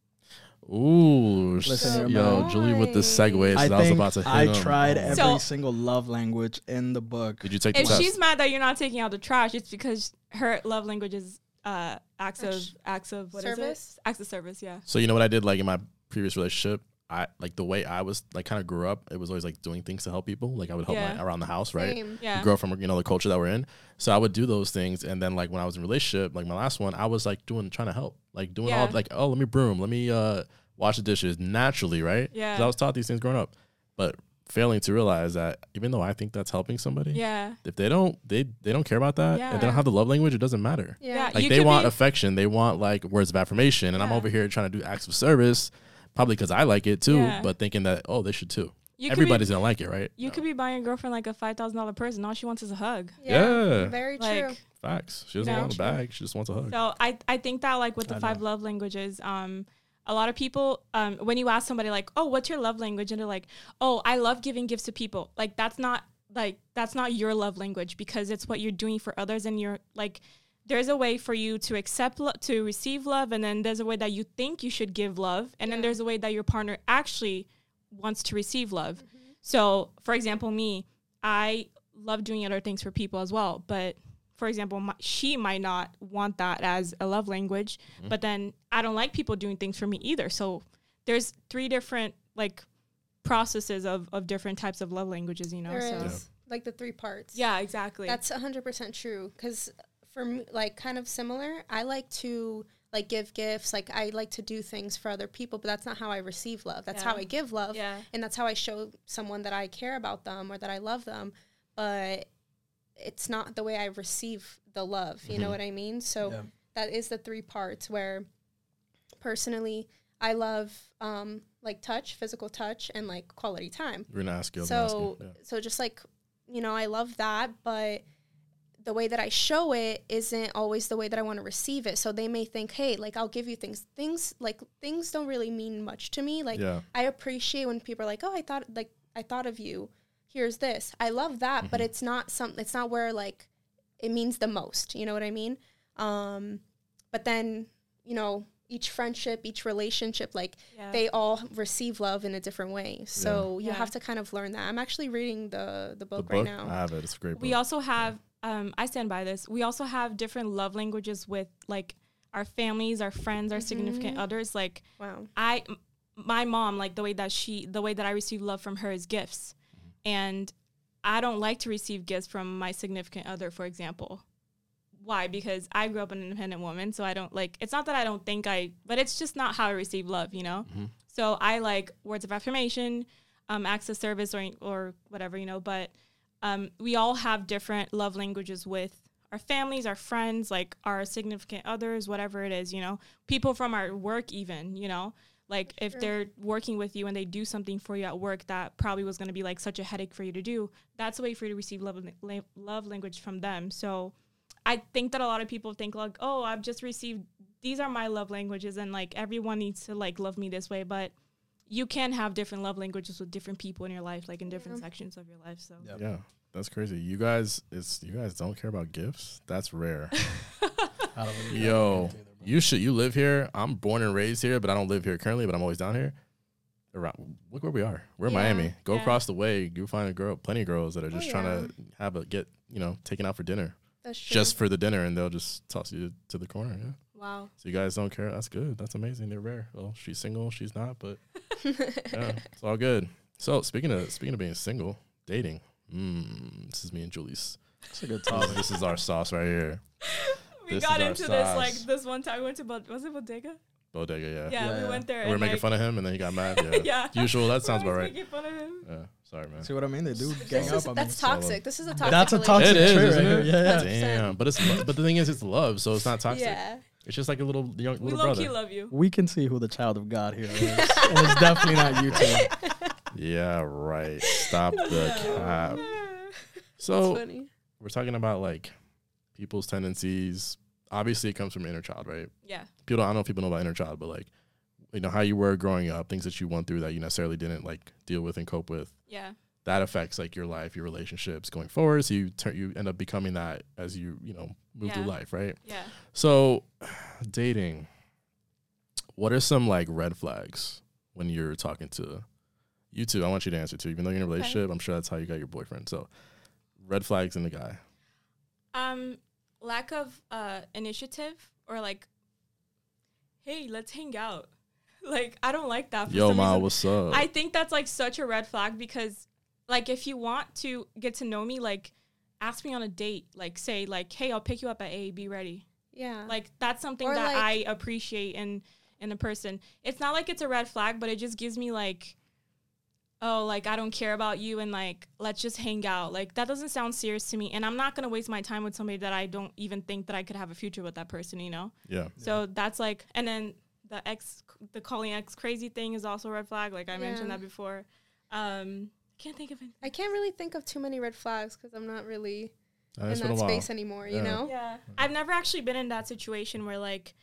Ooh, Listen here, yo, man. Julie with the segues. I that I was think about to hit I him. tried every So- single love language in the book. Did you take the If test? she's mad that you're not taking out the trash, it's because her love language is uh, acts of Acts- acts of what is service? it? Acts of service. Yeah. So you know what I did like in my previous relationship? I like the way I was like kind of grew up. It was always like doing things to help people. Like I would help Yeah. my, around the house, right? Same. Yeah. You grow from you know the culture that we're in. So I would do those things, and then like when I was in relationship, like my last one, I was like doing trying to help, like doing all like oh let me broom, let me uh wash the dishes naturally, right? Yeah. Because I was taught these things growing up, but failing to realize that even though I think that's helping somebody, Yeah. if they don't they they don't care about that yeah. and they don't have the love language, it doesn't matter. Yeah. Yeah. Like You they want be- affection, they want like words of affirmation, and I'm over here trying to do acts of service, probably because I like it too, Yeah. but thinking that oh they should too. You Everybody's Be, gonna like it, right? you could be buying your girlfriend like a five thousand dollar person. All she wants is a hug. Yeah. Very true. Facts. She doesn't No. want a bag. She just wants a hug. So I I think that like with the I five know. love languages, um, a lot of people, um, when you ask somebody like, oh, what's your love language, and they're like, oh, I love giving gifts to people. Like that's not like that's not your love language because it's what you're doing for others, and you're like. There's a way for you to accept lo- to receive love, and then there's a way that you think you should give love, and then there's a way that your partner actually wants to receive love. Mm-hmm. So, for example, me, I love doing other things for people as well. But for example, my, she might not want that as a love language, mm-hmm. but then I don't like people doing things for me either. So there's three different like processes of, of different types of love languages, you know? There so is like the three parts. yeah, exactly. That's 100% true because for me like kind of similar, I like to like give gifts, like I like to do things for other people, but that's not how I receive love. That's how I give love yeah. and that's how I show someone that I care about them or that I love them, but it's not the way I receive the love, you know Mhm. what I mean? So Yeah. that is the three parts where personally I love um like touch, physical touch and like quality time. We're gonna ask you. I'm gonna ask So you. Yeah. so just like you know, I love that, but the way that I show it isn't always the way that I want to receive it. So they may think, "Hey, like I'll give you things. Things like things don't really mean much to me. Like yeah. I appreciate when people are like, "Oh, I thought like I thought of you. Here's this." I love that, but Mhm. it's not some it's not where like it means the most. You know what I mean? Um but then, you know, each friendship, each relationship like yeah. they all receive love in a different way. So you Yeah. have to kind of learn that. I'm actually reading the the The book, right now. I have it. It's a great book. we also have um i stand by this we also have different love languages with like our families our friends our significant Mhm. others like Wow. I m- my mom like the way that she the way that I receive love from her is gifts. And I don't like to receive gifts from my significant other, for example. Why? Because I grew up an independent woman, so I don't like it's not that I don't think I but it's just not how I receive love, you know? Mhm. So I like words of affirmation, um, acts of service or or whatever, you know, but um, we all have different love languages with our families, our friends, like our significant others, whatever it is, you know, people from our work, even, you know, like if Sure. they're working with you and they do something for you at work that probably was going to be like such a headache for you to do, that's a way for you to receive love, la- love language from them. So I think that a lot of people think like, oh, I've just received, these are my love languages and like everyone needs to like love me this way. But you can have different love languages with different people in your life, like in different Yeah. sections of your life. So Yep. Yeah. That's crazy. You guys, it's you guys don't care about gifts. That's rare. [LAUGHS] Really Yo, either, you should. You live here. I'm born and raised here, but I don't live here currently. But I'm always down here. Around, look where we are. We're in Yeah, Miami. Go yeah. across the way. You find a girl, plenty of girls that are Oh, just trying to have a get, you know, taken out for dinner. That's true. just for the dinner, and they'll just toss you to the corner. Yeah. Wow. So you guys don't care. That's good. That's amazing. They're rare. Well, she's single. She's not, but [LAUGHS] yeah, it's all good. So speaking of speaking of being single, dating. Mm, this is me and Julie's. It's a good topic. this is our sauce right here. We This got into this like this one time. We went to Bod- was it Bodega? Bodega. Yeah. Yeah, Yeah, we yeah. went there. We were making like, fun of him, and then he got mad. [LAUGHS] Yeah. Yeah. Usual. That [LAUGHS] sounds about right. Making fun of him. Yeah. Sorry, man. See what I mean? They do gang This is- up. I mean, that's so- toxic. This is a toxic. That's a toxic It is, trait isn't it? here. Yeah, yeah. Damn. But it's lo- but the thing is, it's love, so it's not toxic. Yeah. It's just like a little young We little low brother. key love you. We can see who the child of God here is, [LAUGHS] and it's definitely not you two. Yeah, right. Stop the cap. So funny. we're talking about like people's tendencies. Obviously, it comes from inner child, right? Yeah. People, I don't know if people know about inner child, but like, you know, how you were growing up, things that you went through that you necessarily didn't like deal with and cope with. Yeah. That affects like your life, your relationships going forward. So you turn, you end up becoming that as you, you know, move through life, right? Yeah. So, [SIGHS] dating. What are some like red flags when you're talking to you two? I want you to answer too. Even though you're in a relationship, I'm sure that's how you got your boyfriend. So, red flags in the guy. Um, lack of uh initiative or like, hey, let's hang out. [LAUGHS] Like, I don't like that. For Yo, ma, reason. what's up? I think that's like such a red flag because, like, if you want to get to know me, like, ask me on a date. Like, say, like, hey, I'll pick you up at A. Be ready. Yeah. Like, that's something Or, that like- I appreciate in in a person. It's not like it's a red flag, but it just gives me like, oh, like I don't care about you, and like let's just hang out. Like that doesn't sound serious to me, and I'm not gonna waste my time with somebody that I don't even think that I could have a future with that person. You know. yeah. So that's like, and then the ex, the calling ex crazy thing is also a red flag. Like I mentioned that before. Um, can't think of it. I can't really think of too many red flags because I'm not really Uh, in that space anymore. You know. Yeah, I've never actually been in that situation where like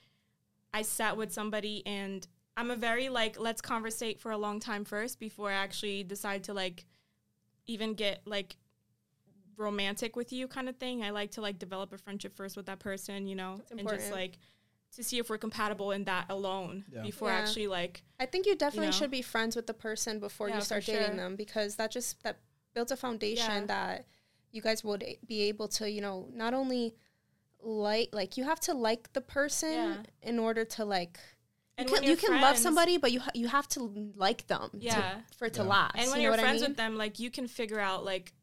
I sat with somebody and I'm a very like let's conversate for a long time first before I actually decide to like even get like romantic with you kind of thing. I like to like develop a friendship first with that person, you know, and just like to see if we're compatible in that alone Yeah. before Yeah. actually like I think you definitely know? should be friends with the person before Yeah, you start dating sure. them because that just that builds a foundation Yeah. that you guys would be able to, you know, not only like like you have to like the person Yeah. in order to like you And can, you you're can love somebody but you ha- you have to like them to- Yeah. for it to Yeah. last. and when you know you're what I friends mean? with them like you can figure out like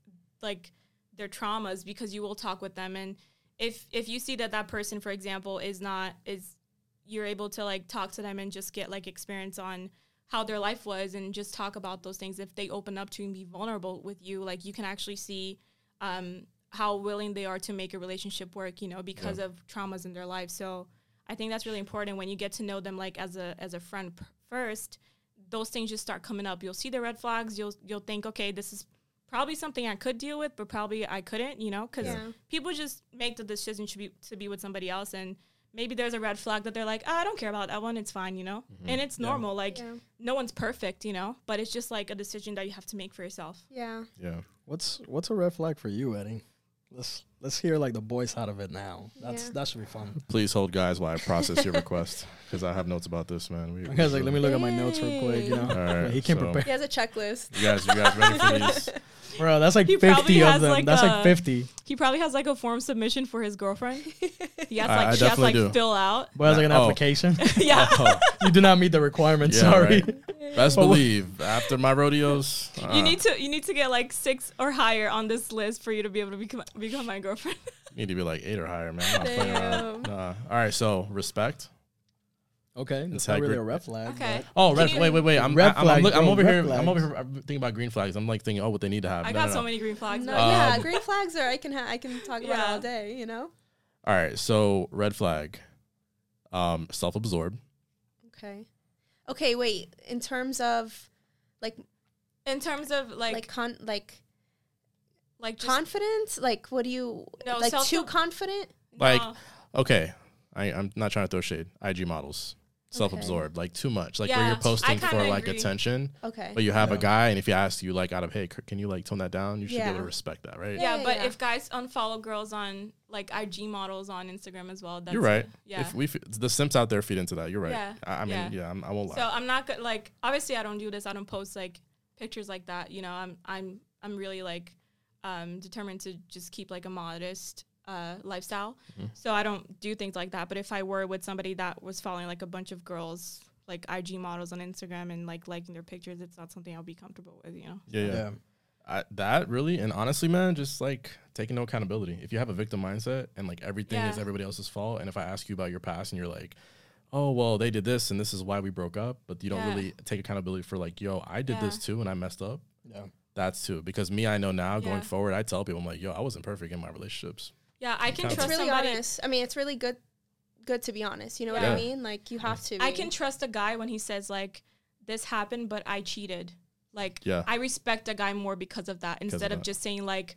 like their traumas because you will talk with them and if if you see that that person for example is not is you're able to like talk to them and just get like experience on how their life was and just talk about those things if they open up to and be vulnerable with you like you can actually see um how willing they are to make a relationship work you know because of traumas in their life. So i think that's really important when you get to know them like as a as a friend p- first those things just start coming up. You'll see the red flags. You'll you'll think okay this is probably something i could deal with but probably i couldn't you know because Yeah. people just make the decision to be to be with somebody else and maybe there's a red flag that they're like "Ah, i don't care about that one it's fine you know and it's Yeah. normal like Yeah. no one's perfect you know but it's just like a decision that you have to make for yourself Yeah. Yeah. What's what's a red flag for you, Eddie? Let's let's hear like the boy side of it now. That's Yeah. that should be fun. Please hold, guys, while I process your request because I have notes about this, man. We, I was like, let me look at my notes real quick. You know, All right, [LAUGHS] he can so- prepare. He has a checklist. You guys, you guys ready for these? [LAUGHS] Bro, that's like He fifty of them. like, that's a- like fifty. he probably has like a form submission for his girlfriend [LAUGHS] he has I- like I she has like definitely do. fill out But that's like an Oh. application. [LAUGHS] yeah Oh, [LAUGHS] you do not meet the requirements. Yeah, sorry. right. best believe after my rodeos, uh, you need to you need to get like six or higher on this list for you to be able to become become my girlfriend You need to be like eight or higher, man. I'm not playing around. Damn. Nah. All right, so respect. Okay, that's not really Integri- a red flag. okay Oh, red. you- wait, wait, wait. I'm, Red I, am flags, I'm, look, I'm over red here. I'm over here uh, thinking about green flags. I'm like thinking, oh, what they need to have. i No, got no, so no. many green flags No, yeah, Um, green flags are I can ha- I can talk about Yeah. all day. You know. All right, so red flag. Um, self-absorbed. Okay. Okay. Wait. In terms of like in terms of like, like con like like just confidence, like what do you No, like self- too confident? like- no. Okay, I, I'm not trying to throw shade. IG models, self-absorbed, like too much, like where you're posting for kinda like agree. attention, Okay. but you have a guy, and if you ask you like out of hey, can you like tone that down? You should be able to respect that, right? yeah, Yeah, but yeah. if guys unfollow girls on like IG models on Instagram as well, that's You're right. Yeah. If we f- the simps out there feed into that, you're right. Yeah, I, I mean, yeah. yeah, I'm, I won't lie. So I'm not good. Like obviously, I don't do this. I don't post like pictures like that. You know, I'm I'm I'm really like um, determined to just keep like a modest uh, lifestyle. Mhm. So I don't do things like that. But if I were with somebody that was following like a bunch of girls, like IG models on Instagram and like liking their pictures, it's not something I'll be comfortable with, you know? Yeah, yeah. I, that really and honestly, man, just like taking no accountability. If you have a victim mindset and like everything is everybody else's fault, and if I ask you about your past and you're like, oh well, they did this and this is why we broke up, but you don't Yeah. really take accountability for like, yo, I did this too and I messed up. Yeah. That's too because me, I know now going Yeah. forward, I tell people I'm like, yo, I wasn't perfect in my relationships. Yeah, I can It's It's trust really somebody. honest. I mean, it's really good good to be honest. You know what I mean? Like you have to. I can trust a guy when he says like, "This happened, but I cheated." Like, Yeah. I respect a guy more because of that Because of instead of that. just saying like,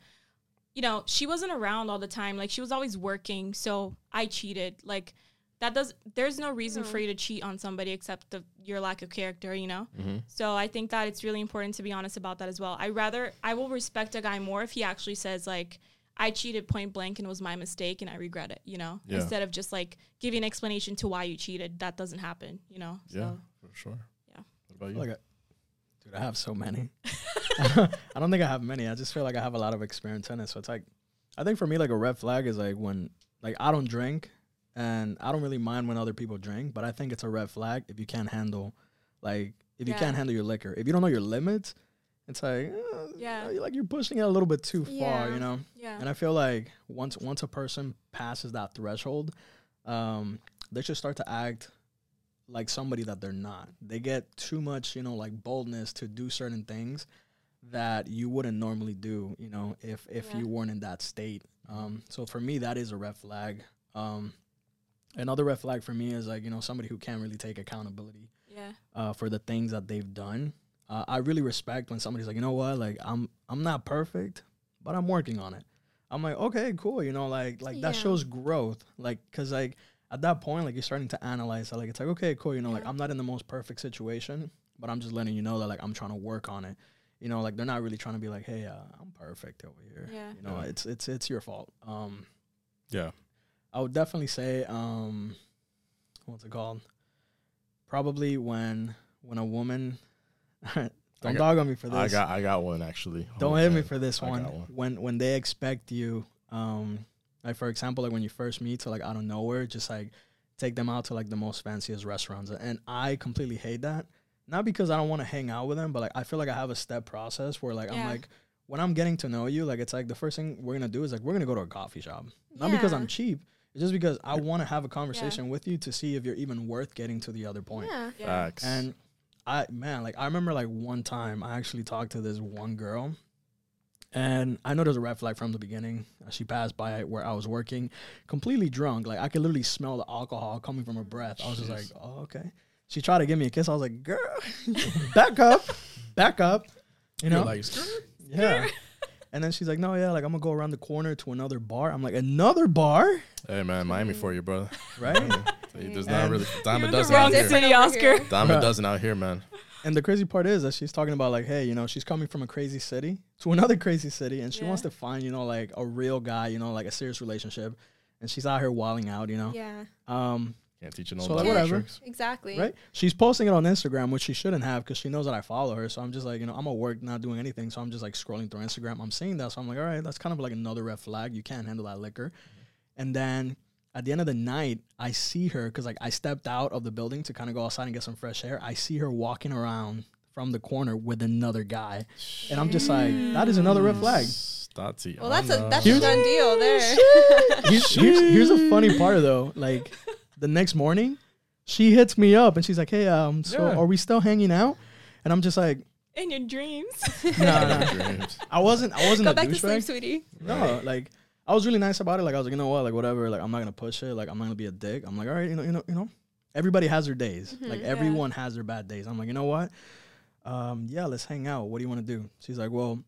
you know, she wasn't around all the time. Like, she was always working, so I cheated. Like, that does. There's no reason for you to cheat on somebody except the, your lack of character. You know. Mm-hmm. So I think that it's really important to be honest about that as well. I rather I will respect a guy more if he actually says like I cheated point blank and it was my mistake and I regret it, you know, Yeah. instead of just like giving an explanation to why you cheated. That doesn't happen, you know. Yeah, for sure. Yeah. What about you? Like, I- dude, I have so many. [LAUGHS] [LAUGHS] I don't think I have many. I just feel like I have a lot of experience in it. So it's like, I think for me, like a red flag is like when, like, I don't drink, and I don't really mind when other people drink, but I think it's a red flag if you can't handle, like, if you can't handle your liquor. If you don't know your limits, it's like, eh, Yeah. you're like you're pushing it a little bit too far, Yeah. you know. yeah. And I feel like once once a person passes that threshold, um, they should start to act like somebody that they're not. They get too much, you know, like boldness to do certain things that you wouldn't normally do, you know, if if Yeah. you weren't in that state. Um, so for me, that is a red flag. Um, another red flag for me is like you know somebody who can't really take accountability yeah. uh, for the things that they've done. Uh, I really respect when somebody's like, you know what, like I'm I'm not perfect, but I'm working on it. I'm like, okay, cool, you know, like like that shows growth, like because like at that point, like you're starting to analyze, it. like it's like, okay, cool, you know, like I'm not in the most perfect situation, but I'm just letting you know that like I'm trying to work on it. You know, like they're not really trying to be like, hey, uh, I'm perfect over here. Yeah. You know, Yeah. it's it's it's your fault. Um, Yeah. I would definitely say, um, what's it called? Probably when when a woman. [LAUGHS] don't got- dog on me for this. I got I got one actually. don't Hold hit me for this one. one. When when they expect you, um, like for example, like when you first meet, to like out of nowhere, just like take them out to like the most fanciest restaurants, and I completely hate that. Not because I don't want to hang out with them, but like I feel like I have a step process where like I'm like when I'm getting to know you, like it's like the first thing we're gonna do is like we're gonna go to a coffee shop. Not because I'm cheap. It's just because I want to have a conversation with you to see if you're even worth getting to the other point. Yeah. Yeah. Facts. And I man, like I remember like one time I actually talked to this one girl and I know there's a red flag from the beginning. She passed by where I was working, completely drunk. Like I could literally smell the alcohol coming from her breath. I was just like, oh, okay. She tried to give me a kiss. I was like, girl, [LAUGHS] back up, back up. You know, like, yeah. And then she's like, no, yeah, like I'm gonna go around the corner to another bar. I'm like, another bar, hey man, Miami for you, brother. right? [LAUGHS] There's Yeah. not really You're dime a in dozen wrong out here. city, Oscar. here. Dime a dozen out here, man. And the crazy part is that she's talking about like, hey, you know, she's coming from a crazy city to another [LAUGHS] crazy city, and she Yeah. wants to find, you know, like a real guy, you know, like a serious relationship, and she's out here wilding out, you know. Yeah. Um, Can't teach an So, old like, dog whatever. tricks. Exactly. right? She's posting it on Instagram, which she shouldn't have because she knows that I follow her. So I'm just like, you know, I'm at work not doing anything, so I'm just like scrolling through Instagram. I'm seeing that, so I'm like, all right, that's kind of like another red flag. You can't handle that liquor. Mm-hmm. And then at the end of the night, I see her because like I stepped out of the building to kind of go outside and get some fresh air. I see her walking around from the corner with another guy, and I'm just like, that is another red flag. Stati Well, that's a that's Here's- a done deal there. here's, here's, here's a funny part though. Like the next morning, she hits me up and she's like, "Hey, um, so Yeah. are we still hanging out?" And I'm just like, In your dreams. [LAUGHS] "Nah, nah." Dreams. I wasn't. I wasn't Go a back to sleep, douchebag. sweetie. No, like I was really nice about it. Like I was like, you know what, like whatever. Like I'm not gonna push it. Like I'm not gonna be a dick. I'm like, all right, you know, you know, you know. Everybody has their days. Like Mhm. Yeah. everyone has their bad days. I'm like, you know what? Um, yeah, let's hang out. What do you want to do? She's like, well.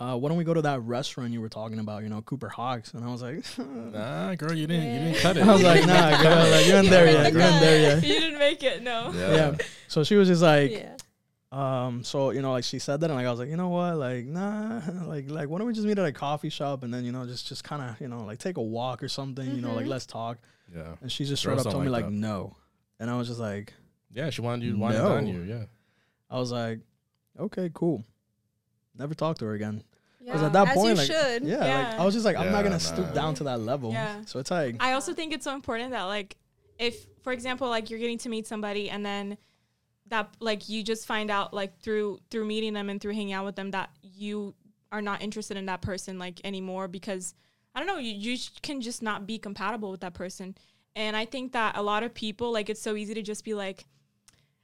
Uh, why don't we go to that restaurant you were talking about? You know, Cooper Hawks, and I was like, [LAUGHS] Nah, girl, you didn't. You didn't cut it. I was like, nah, girl, like, you ain't there [LAUGHS] yet. You ain't there yet. you didn't make it. No. Yeah. Yeah. So she was just like, yeah. um, so you know, like she said that, and like I was like, you know what, like nah, [LAUGHS] like like why don't we just meet at a coffee shop and then you know just just kind of you know like take a walk or something, you know, like Mhm. let's talk. Yeah. And she just straight up don't told me like like that. no, and I was just like, Yeah. She wanted you to wine and dine you. Yeah. I was like, okay, cool. Never talked to her again. Because Yeah. at that As point, you like, should. yeah, like I was just like, I'm Yeah, not gonna stoop down to that level. Yeah. So it's like, I also think it's so important that like if for example like you're getting to meet somebody and then that like you just find out like through through meeting them and through hanging out with them that you are not interested in that person like anymore because I don't know you, you can just not be compatible with that person and I think that a lot of people like it's so easy to just be like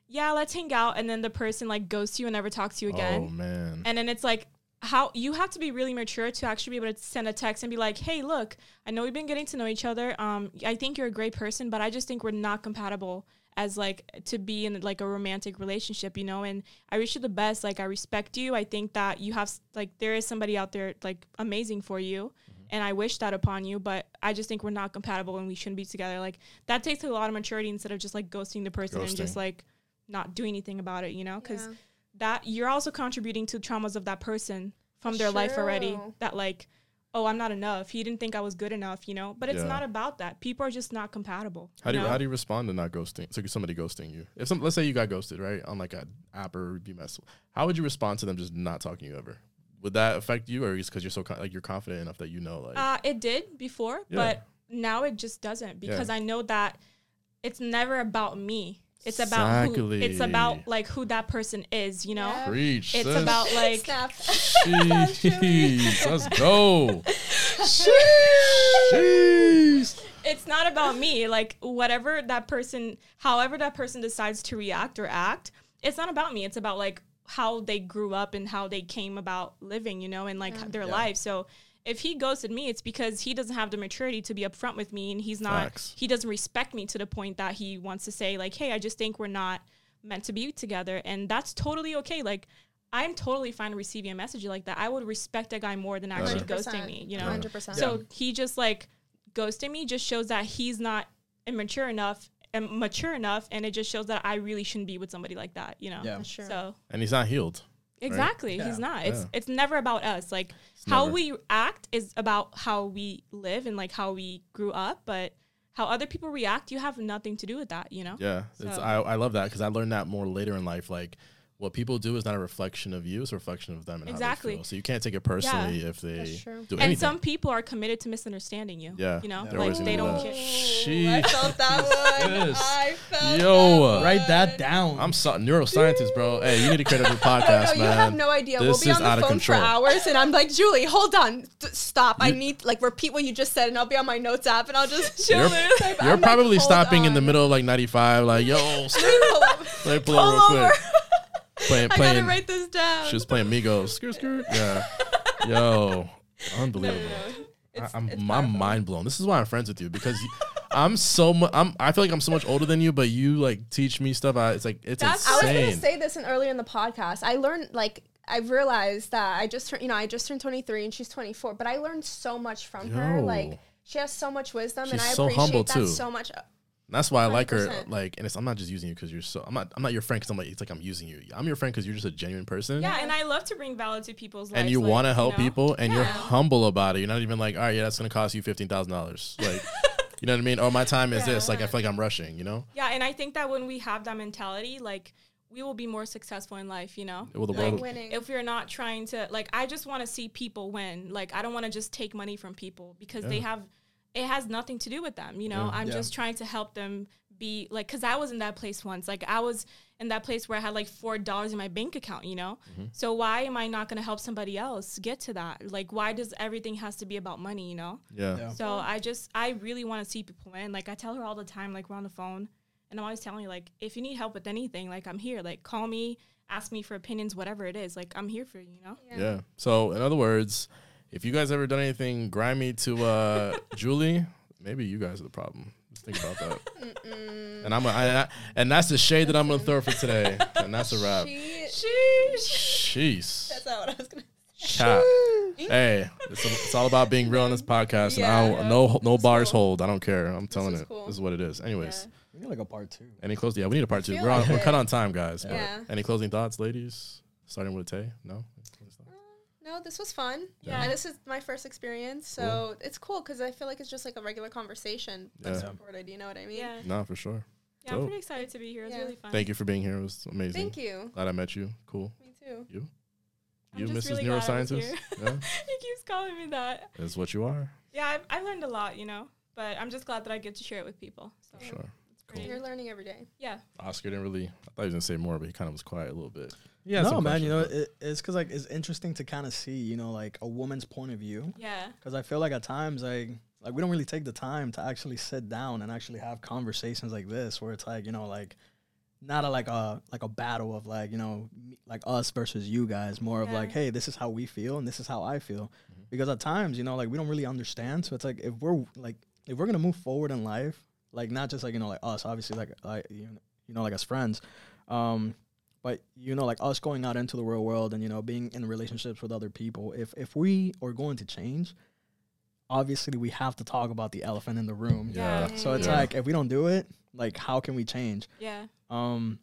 yeah let's hang out and then the person like ghosts you and never talks to you again Oh man. and then it's like how you have to be really mature to actually be able to send a text and be like, "Hey, look, I know we've been getting to know each other. Um, I think you're a great person, but I just think we're not compatible as like to be in like a romantic relationship, you know. And I wish you the best. Like I respect you. I think that you have like there is somebody out there like amazing for you, and I wish that upon you. But I just think we're not compatible and we shouldn't be together. Like that takes a lot of maturity instead of just like ghosting the person and just like not doing anything about it, you know, because Yeah. That you're also contributing to traumas of that person from their life already that like oh i'm not enough he didn't think i was good enough you know but it's Yeah. not about that people are just not compatible How do you know? how do you respond to not ghosting? So somebody ghosting you. If some let's say you got ghosted, right, on like a app or you mess, how would you respond to them just not talking to you ever? Would that affect you, or is because you're so con- like you're confident enough that you know like uh, it did before Yeah. but now it just doesn't because i know that it's never about me it's about who, it's about like who that person is you know Yeah. preach? it's sis. about like [LAUGHS] Jeez, let's go. Jeez. it's not about me. Like whatever that person, however that person decides to react or act, it's not about me. It's about like how they grew up and how they came about living, you know, and like their Yeah. life. So if he ghosted me, it's because he doesn't have the maturity to be upfront with me, and he's not. Facts. He doesn't respect me to the point that he wants to say like, "Hey, I just think we're not meant to be together," and that's totally okay. Like. I'm totally fine receiving a message like that. I would respect a guy more than actually 100%. ghosting me, you know? 100%. So he just like ghosting me just shows that he's not immature enough and mature enough, and it just shows that I really shouldn't be with somebody like that, you know. Yeah. That's true. So And he's not healed. Exactly, Yeah. he's not. It's Yeah. it's never about us. Like how never. we act is about how we live and like how we grew up, but how other people react, you have nothing to do with that, you know. Yeah, it's, So- I I love that because I learned that more later in life. Like what people do is not a reflection of you; it's a reflection of them and how Exactly. they feel. So you can't take it personally if they That's true. do And some people are committed to misunderstanding you. Yeah. You know, They're like they don't care. that. I Sheesh. felt that [LAUGHS] one. Yes. I felt Yo, that one. write that down. I'm so, neuroscientist, bro. Hey, you need to create a new [LAUGHS] No, podcast, you have no idea. This we'll be on the phone for hours, and I'm like, Julie, hold on, D- stop. I need like repeat what you just said, and I'll be on my notes app, and I'll just [LAUGHS] chill. You're, there. you're I'm like, probably hold stopping in the middle of like 95, like yo, Pull over. let me pull Pull over real quick. Playing, [LAUGHS] I gotta write this down. She was playing Migos. Skirt, skirt. Yeah. [LAUGHS] Yo, unbelievable. It's- I, am it's I'm mind blown. This is why I'm friends with you because you, I'm so much. I'm. I feel like I'm so much older than you, but you like teach me stuff. I, it's like it's That's, I was gonna say this in earlier in the podcast. I learned like I realized that I just turned, you know, I just turned 23 and she's 24, but I learned so much from her. Like she has so much wisdom, and I so appreciate that too. so much. That's why I like her. 100%. Like, and it's, I'm not just using you because you're so. I'm not. I'm not your friend because I'm like. It's like I'm using you. I'm your friend because you're just a genuine person. Yeah, and I love to bring value to people's lives. And you like, want to help know? people, and you're humble about it. You're not even like, all right, yeah, that's gonna cost you fifteen thousand dollars. Like, [LAUGHS] you know what I mean? Oh, my time is this. Like, I feel like I'm rushing. You know? Yeah, and I think that when we have that mentality, like we will be more successful in life, you know? Well, Like, winning. if you're not trying to like I just want to see people win. Like I don't want to just take money from people because they have it has nothing to do with them, you know? Yeah. I'm Yeah. just trying to help them be like cuz I was in that place once. Like I was in that place where I had like $4 in my bank account, you know? Mm-hmm. So why am I not going to help somebody else get to that? Like why does everything has to be about money, you know? Yeah. Yeah. So I just I really want to see people win. Like I tell her all the time, like we're on the phone, and I'm always telling her like if you need help with anything, like I'm here. Like call me, ask me for opinions, whatever it is. Like I'm here for you. You know. Yeah. So, in other words, if you guys ever done anything grimy to uh, [LAUGHS] Julie, maybe you guys are the problem. Just think about that. and I'm a, I, I- and that's the shade that I'm gonna throw for today. And that's a wrap. Sheesh. Jeez. that's not what I was gonna. Cap. Hey, it's, it's all about being real on this podcast, and I don't, no no bars cool. hold. I don't care. I'm telling is it. cool. This is what it is. Anyways, We need like a part two. any closing? Yeah, we need a part two. We're on, we're cut on time, guys. but Yeah. Any closing thoughts, ladies? Starting with Tay. No. No, this was fun. Yeah. Yeah, this is my first experience, so it's cool because I feel like it's just like a regular conversation that's Yeah. recorded. You know what I mean? Yeah. No, for sure. Yeah. I'm pretty excited to be here. It's Yeah. really fun. Thank you for being here. It was amazing. Thank you. Glad I met you. Cool. Me too. You? I'm You, Mrs. really glad I was Neuroscientist. yeah, [LAUGHS] he keeps calling me that. that's what you are. Yeah, I've, I've learned a lot, you know, but I'm just glad that I get to share it with people. So Sure. it's pretty, You're learning every day. yeah. Oscar didn't really. I thought he was gonna say more, but he kind of was quiet a little bit. Yeah. no, man. You know, it, it's because like it's interesting to kind of see, you know, like a woman's point of view. Yeah. Because I feel like at times, like, like we don't really take the time to actually sit down and actually have conversations like this, where it's like, you know, like not a like a like a battle of like you know like us versus you guys, more of like, hey, this is how we feel and this is how I feel. Because at times, you know, like we don't really understand. So it's like if we're like if we're gonna move forward in life, like not just like you know like us, obviously like like you know, you know like as friends, um, but you know like us going out into the real world and you know being in relationships with other people. If if we are going to change, obviously we have to talk about the elephant in the room. Yeah. So it's Yeah. like if we don't do it, like how can we change? Yeah. Um,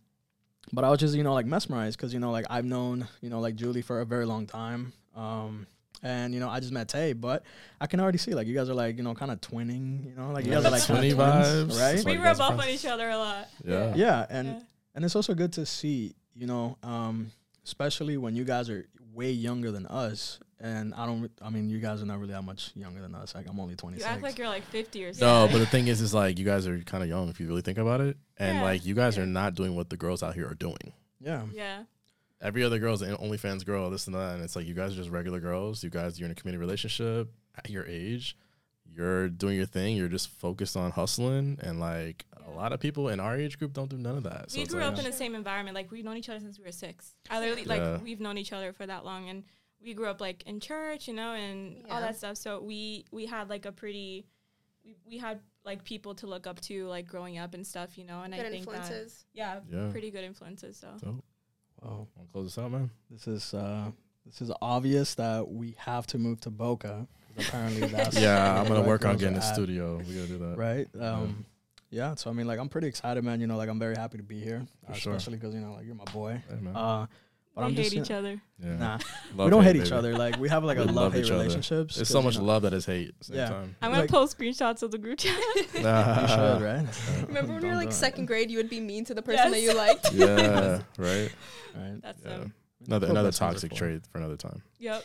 but I was just you know like mesmerized because you know like I've known you know like Julie for a very long time. Um, and you know I just met Tay, but I can already see like you guys are like you know kind of twinning. You know like you guys are like kinda Twinny twins, vibes. right? We like rub off on each other a lot. Yeah. Yeah, and Yeah. and it's also good to see you know um, especially when you guys are way younger than us. And I don't. I mean, you guys are not really that much younger than us. Like I'm only 26. You act like you're like 50 or something. No, but the thing is, is like you guys are kind of young if you really think about it, and Yeah. like you guys Yeah. are not doing what the girls out here are doing. yeah. yeah. Every other girl's an OnlyFans girl, this and that, and it's like you guys are just regular girls. You guys, you're in a committed relationship at your age. You're doing your thing. You're just focused on hustling, and like a lot of people in our age group don't do none of that. We it's grew like, up in the same environment. Like we've known each other since we were six. I literally Yeah. like we've known each other for that long, and we grew up like in church, you know, and all that stuff. So we we had like a pretty, we, we had like people to look up to like growing up and stuff, you know. And I Good think that influences. yeah, Yeah. pretty good influences. So So, Wow. want to close this out, man? This is uh, this is obvious that we have to move to Boca. Apparently, [LAUGHS] that's yeah, I'm gonna work on getting a studio. We gotta do that. Right. Um, yeah. Yeah, so I mean, like, I'm pretty excited, man. You know, like, I'm very happy to be here, For uh, sure. especially because you know, like, you're my boy. Hey. Uh, but we I'm hate just each other. yeah. nah. Love we don't hate hate, each other. Like, we have like a We love love hate each other. relationships. There's 'cause, so you much know- love that is hate. Same Yeah. time. I'm gonna Like- post screenshots of the group chat. [LAUGHS] You should, [LAUGHS] right? Remember when Don't you were like second grade, you would be mean to the person that you liked. [LAUGHS] yeah, right. Right. That's Yeah. Another another best friends are toxic trait for another time. Yep.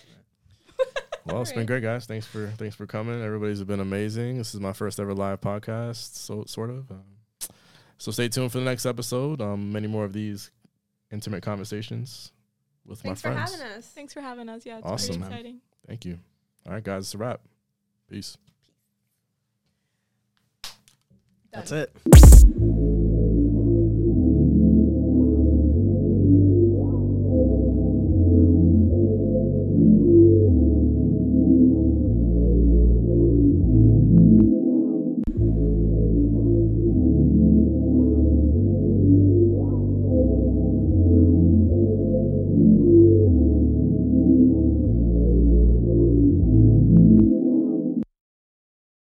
Well, it's been great, guys. Thanks for thanks for coming. Everybody's been amazing. This is my first ever live podcast, so sort of. Um, so stay tuned for the next episode. Um, many more of these intimate conversations with Thanks my friends. Thanks for having us. Thanks for having us. Yeah, it's Awesome, exciting. Thank you. All right, guys, it's a wrap. Peace. That's it.